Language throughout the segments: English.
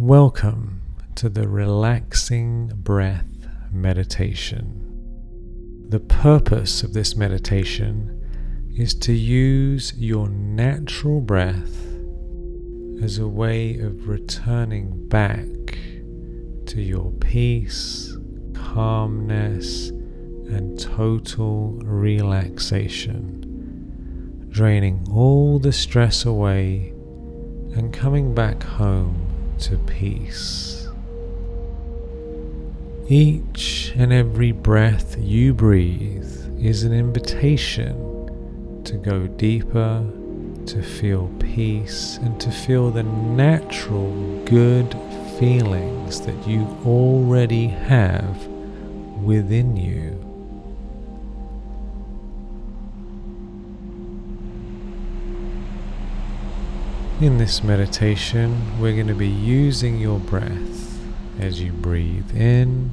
Welcome to the relaxing breath meditation. The purpose of this meditation is to use your natural breath as a way of returning back to your peace, calmness, and total relaxation, draining all the stress away and coming back home to peace. Each and every breath you breathe is an invitation to go deeper, to feel peace, and to feel the natural good feelings that you already have within you. In this meditation, we're going to be using your breath as you breathe in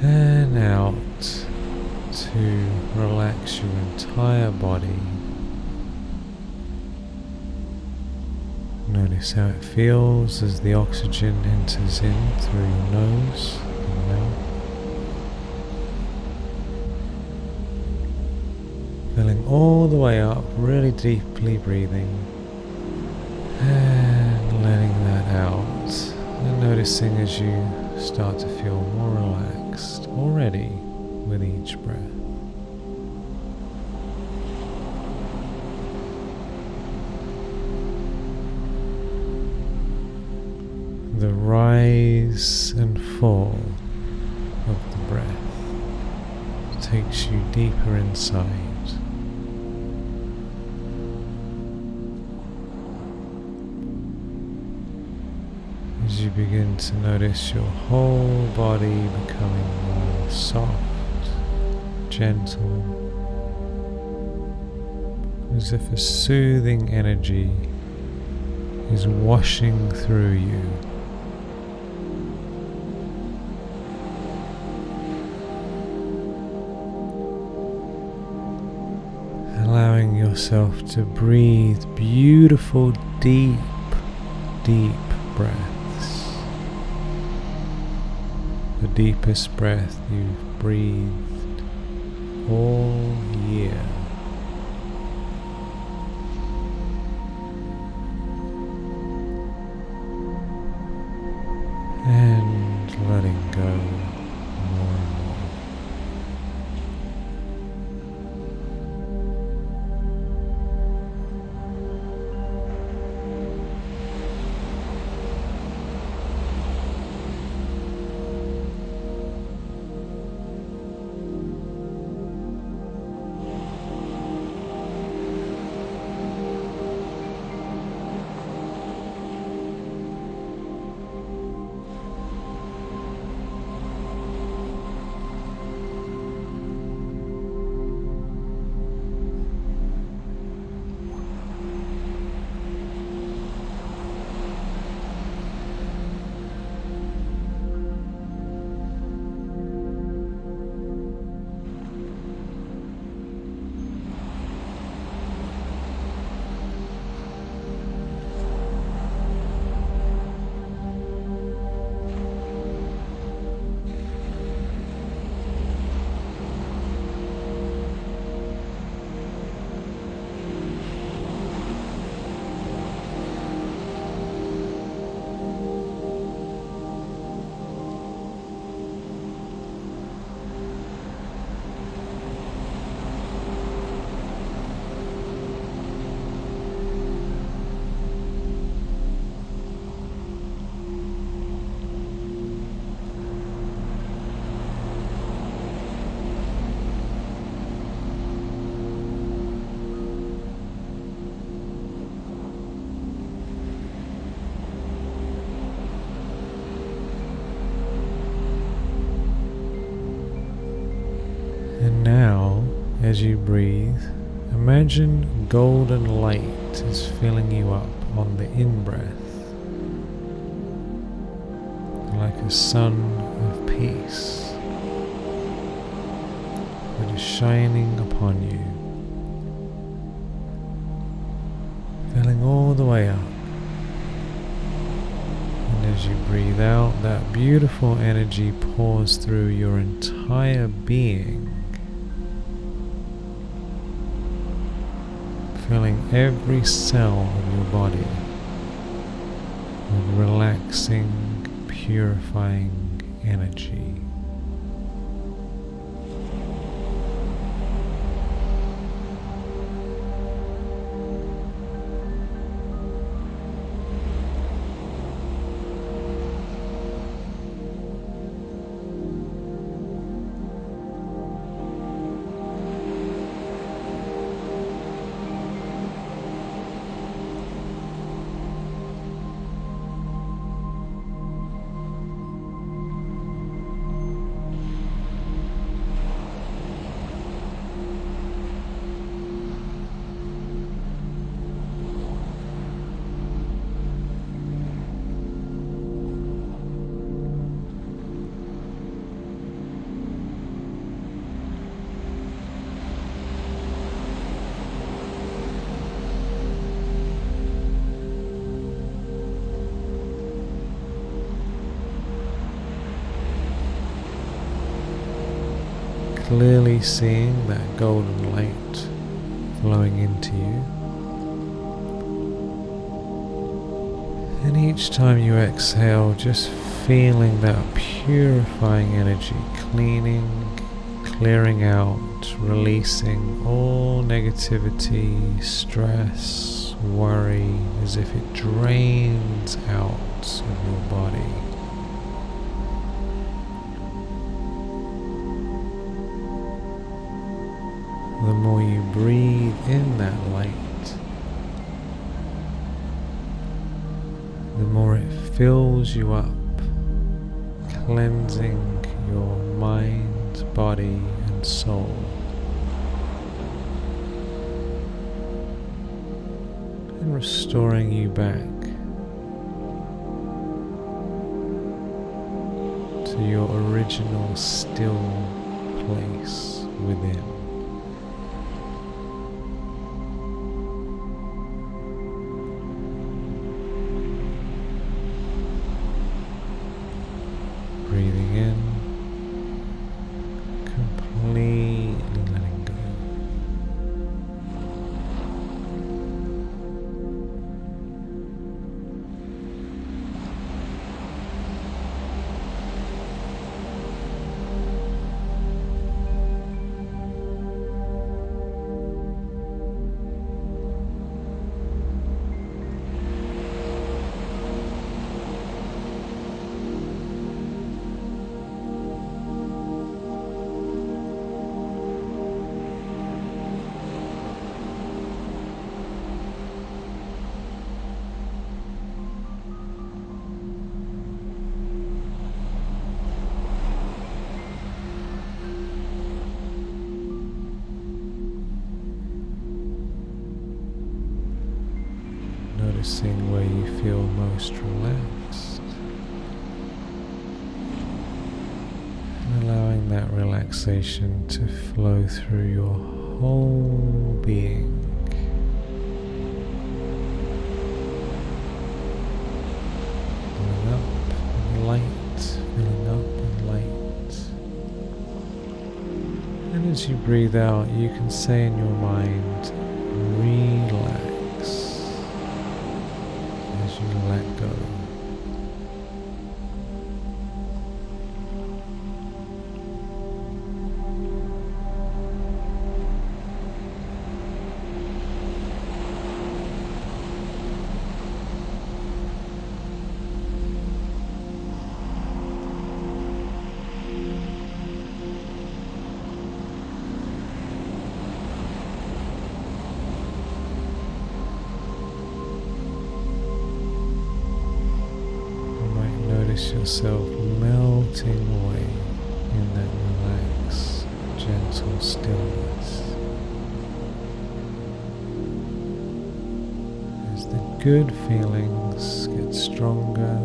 and out to relax your entire body. Notice how it feels as the oxygen enters in through your nose and mouth. All the way up, really deeply breathing and letting that out. And noticing as you start to feel more relaxed already with each breath. The rise and fall of the breath takes you deeper inside. As you begin to notice your whole body becoming more soft, gentle, as if a soothing energy is washing through you. Allowing yourself to breathe beautiful, deep, deep breaths. The deepest breath you've breathed all year. As you breathe, imagine golden light is filling you up on the in breath, like a sun of peace that is shining upon you, filling all the way up. And as you breathe out, that beautiful energy pours through your entire being, filling every cell of your body with relaxing, purifying energy. Clearly seeing that golden light flowing into you. And each time you exhale, just feeling that purifying energy, cleaning, clearing out, releasing all negativity, stress, worry, as if it drains out of your body. The more you breathe in that light, the more it fills you up, cleansing your mind, body, and soul. And restoring you back to your original still place within. Noticing where you feel most relaxed. And allowing that relaxation to flow through your whole being. Filling up and light, filling up and light. And as you breathe out, you can say in your mind, relax. Notice yourself melting away in that relaxed, gentle stillness. As the good feelings get stronger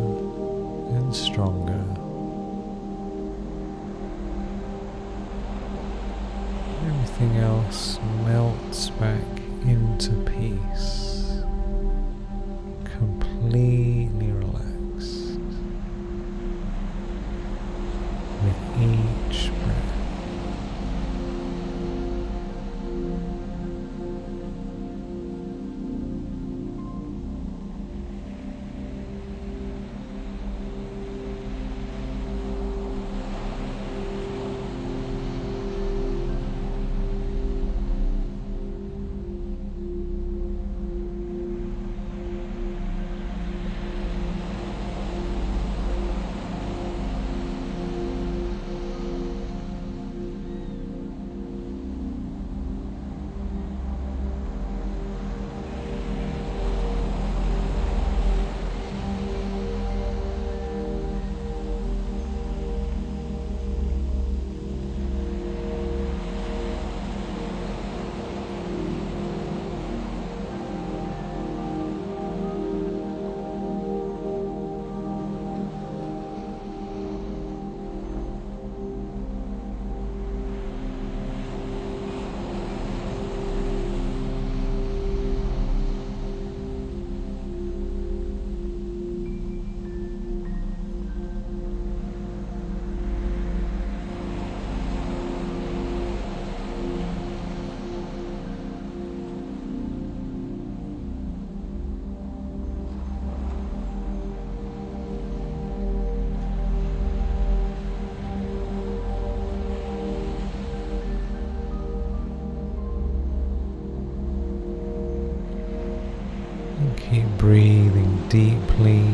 deeply,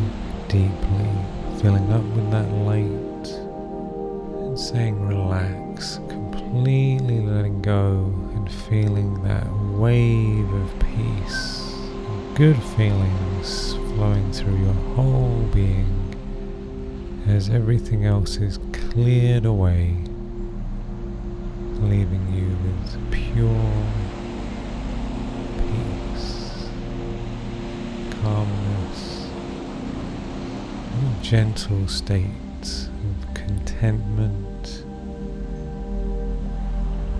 deeply, filling up with that light and saying relax, completely letting go and feeling that wave of peace, good feelings flowing through your whole being as everything else is cleared away, leaving you with pure peace, calmness, gentle state of contentment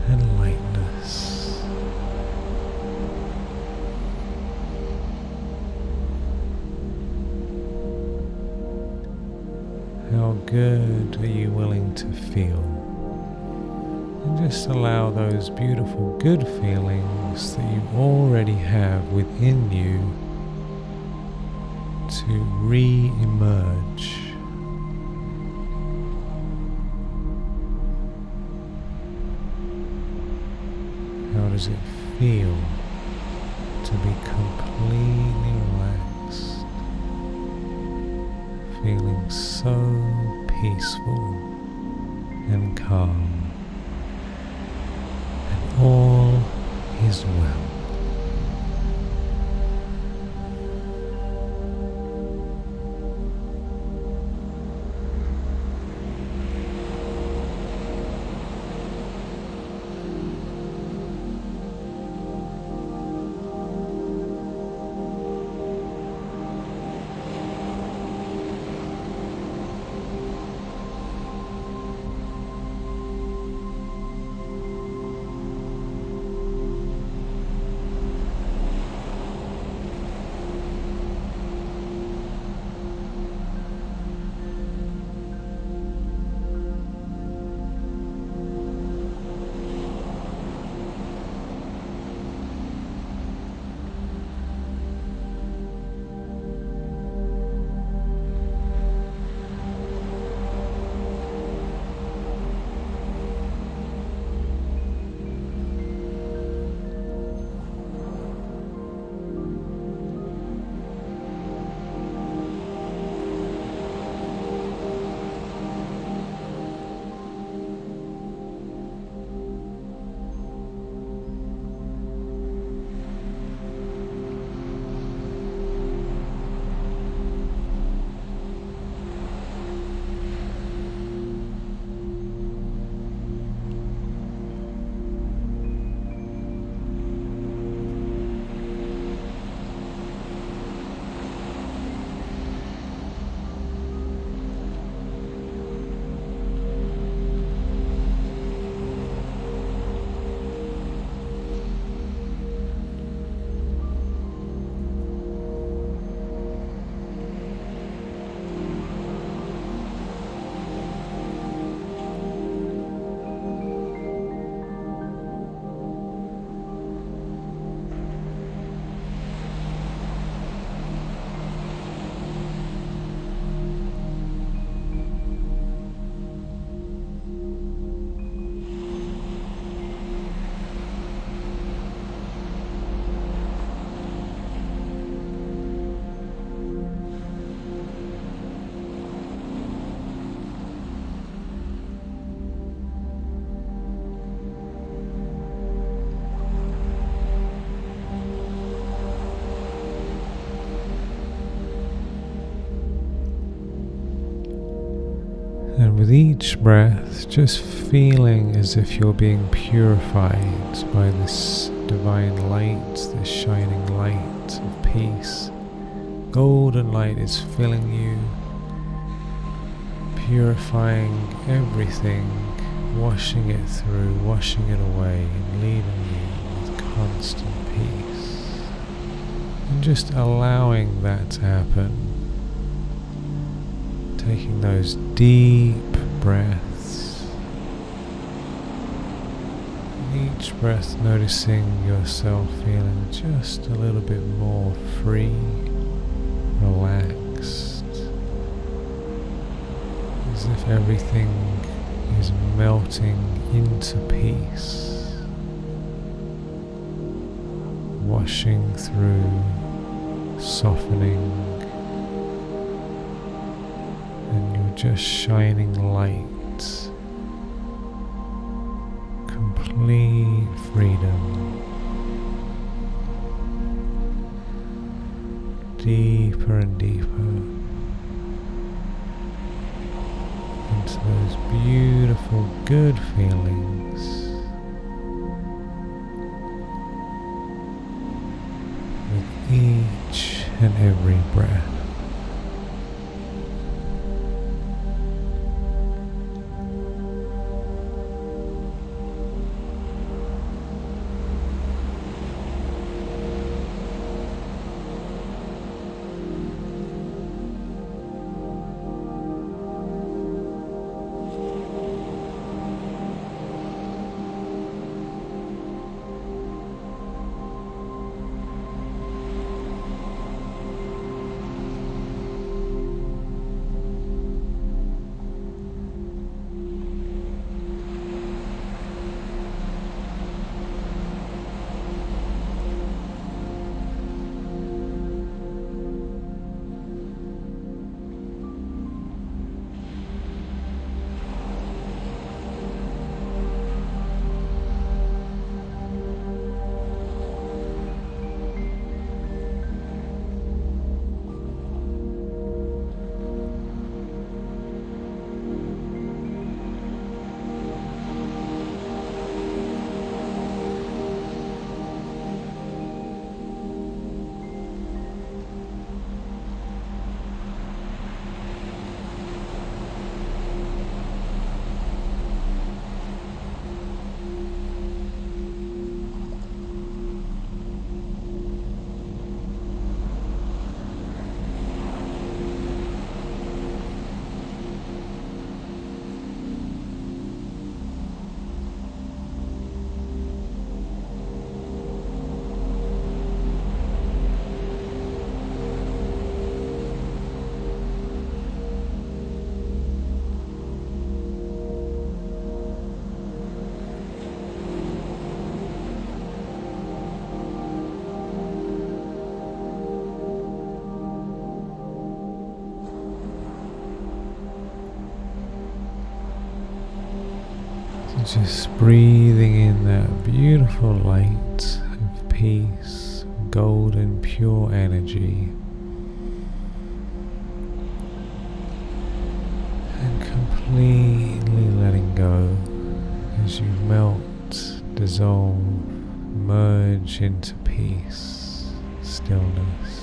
and lightness. How good are you willing to feel? And just allow those beautiful good feelings that you already have within you to re emerge. How does it feel to be completely relaxed? Feeling so peaceful and calm, and all is well. Breath, just feeling as if you're being purified by this divine light, this shining light of peace. Golden light is filling you, purifying everything, washing it through, washing it away, and leaving you with constant peace. And just allowing that to happen taking those deep breaths. Each breath noticing yourself feeling just a little bit more free, relaxed, as if everything is melting into peace, washing through, softening, just shining light. Complete freedom. Deeper and deeper into those beautiful, good feelings. with each and every breath. Just breathing in that beautiful light of peace, golden, pure energy. And completely letting go as you melt, dissolve, merge into peace, stillness.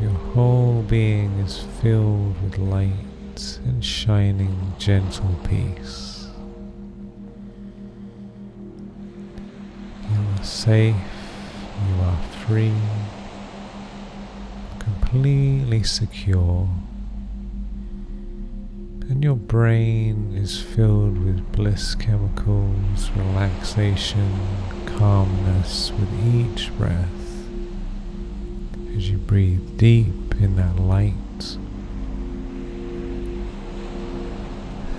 Your whole being is filled with light and shining gentle peace. You are safe, you are free, completely secure, and your brain is filled with bliss chemicals, relaxation, calmness with each breath breathe deep in that light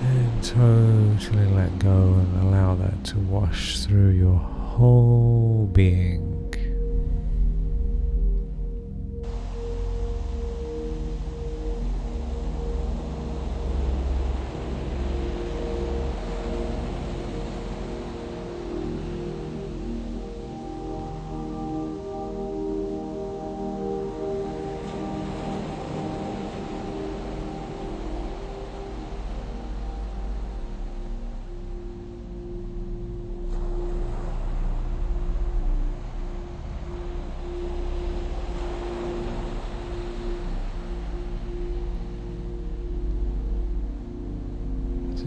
and totally let go and allow that to wash through your whole being.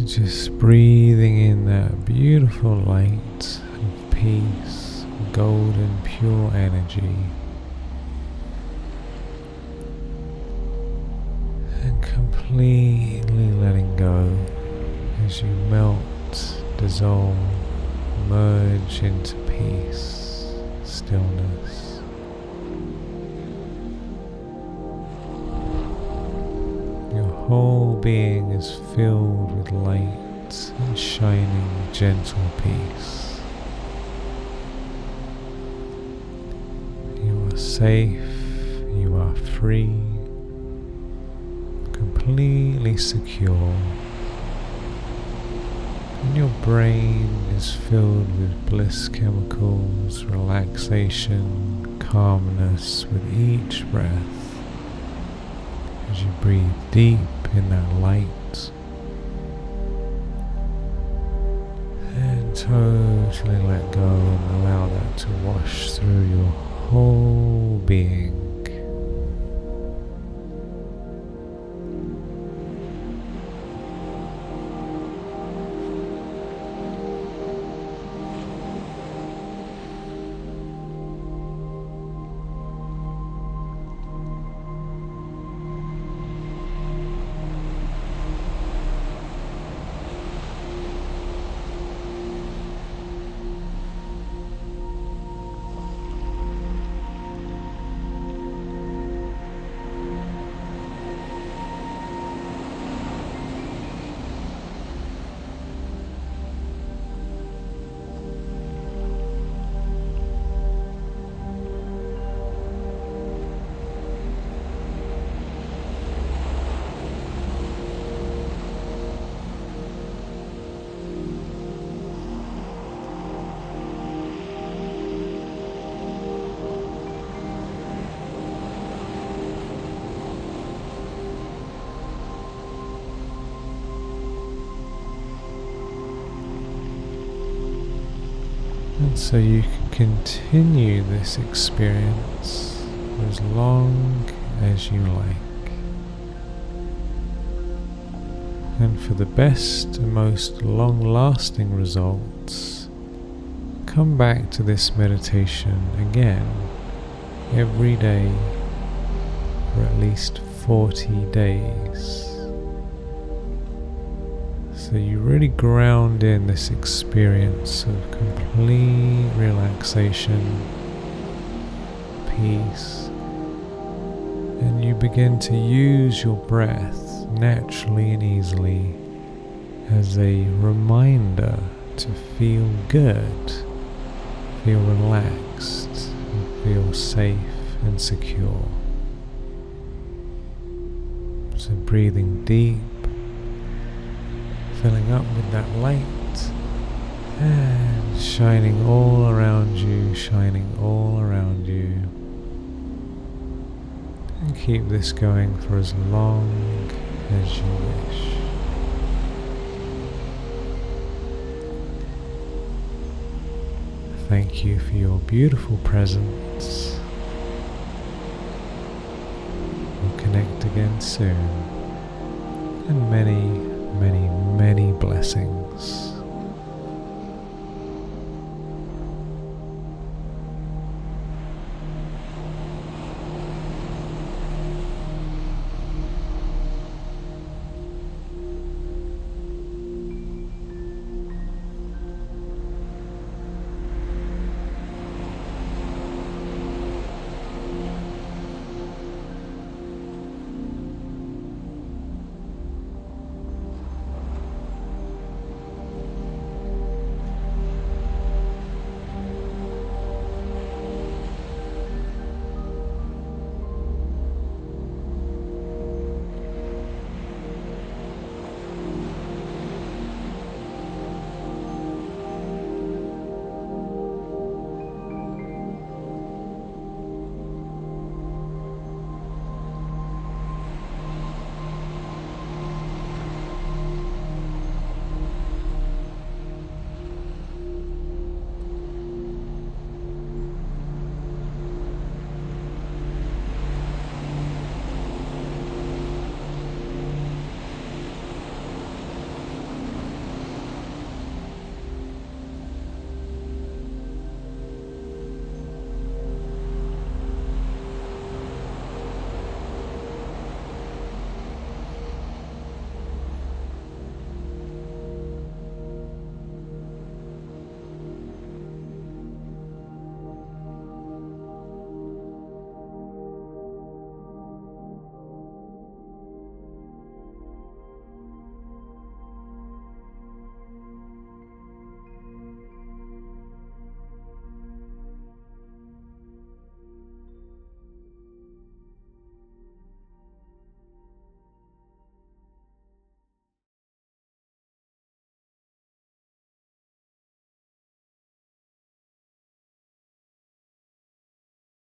Just breathing in that beautiful light of peace, golden, pure energy. And completely letting go as you melt, dissolve, merge into peace, stillness. Whole being is filled with light and shining gentle peace. You are safe, you are free, completely secure, and your brain is filled with bliss chemicals, relaxation, calmness with each breath as you breathe deep in that light and totally let go and allow that to wash through your whole being. So you can continue this experience as long as you like. And for the best and most long lasting results, come back to this meditation again every day for at least 40 days. So you really ground in this experience of complete relaxation, peace, and you begin to use your breath naturally and easily as a reminder to feel good, feel relaxed, feel safe and secure. So breathing deep filling up with that light and shining all around you, shining all around you. And keep this going for as long as you wish. Thank you for your beautiful presence. We'll connect again soon. And many many, many blessings.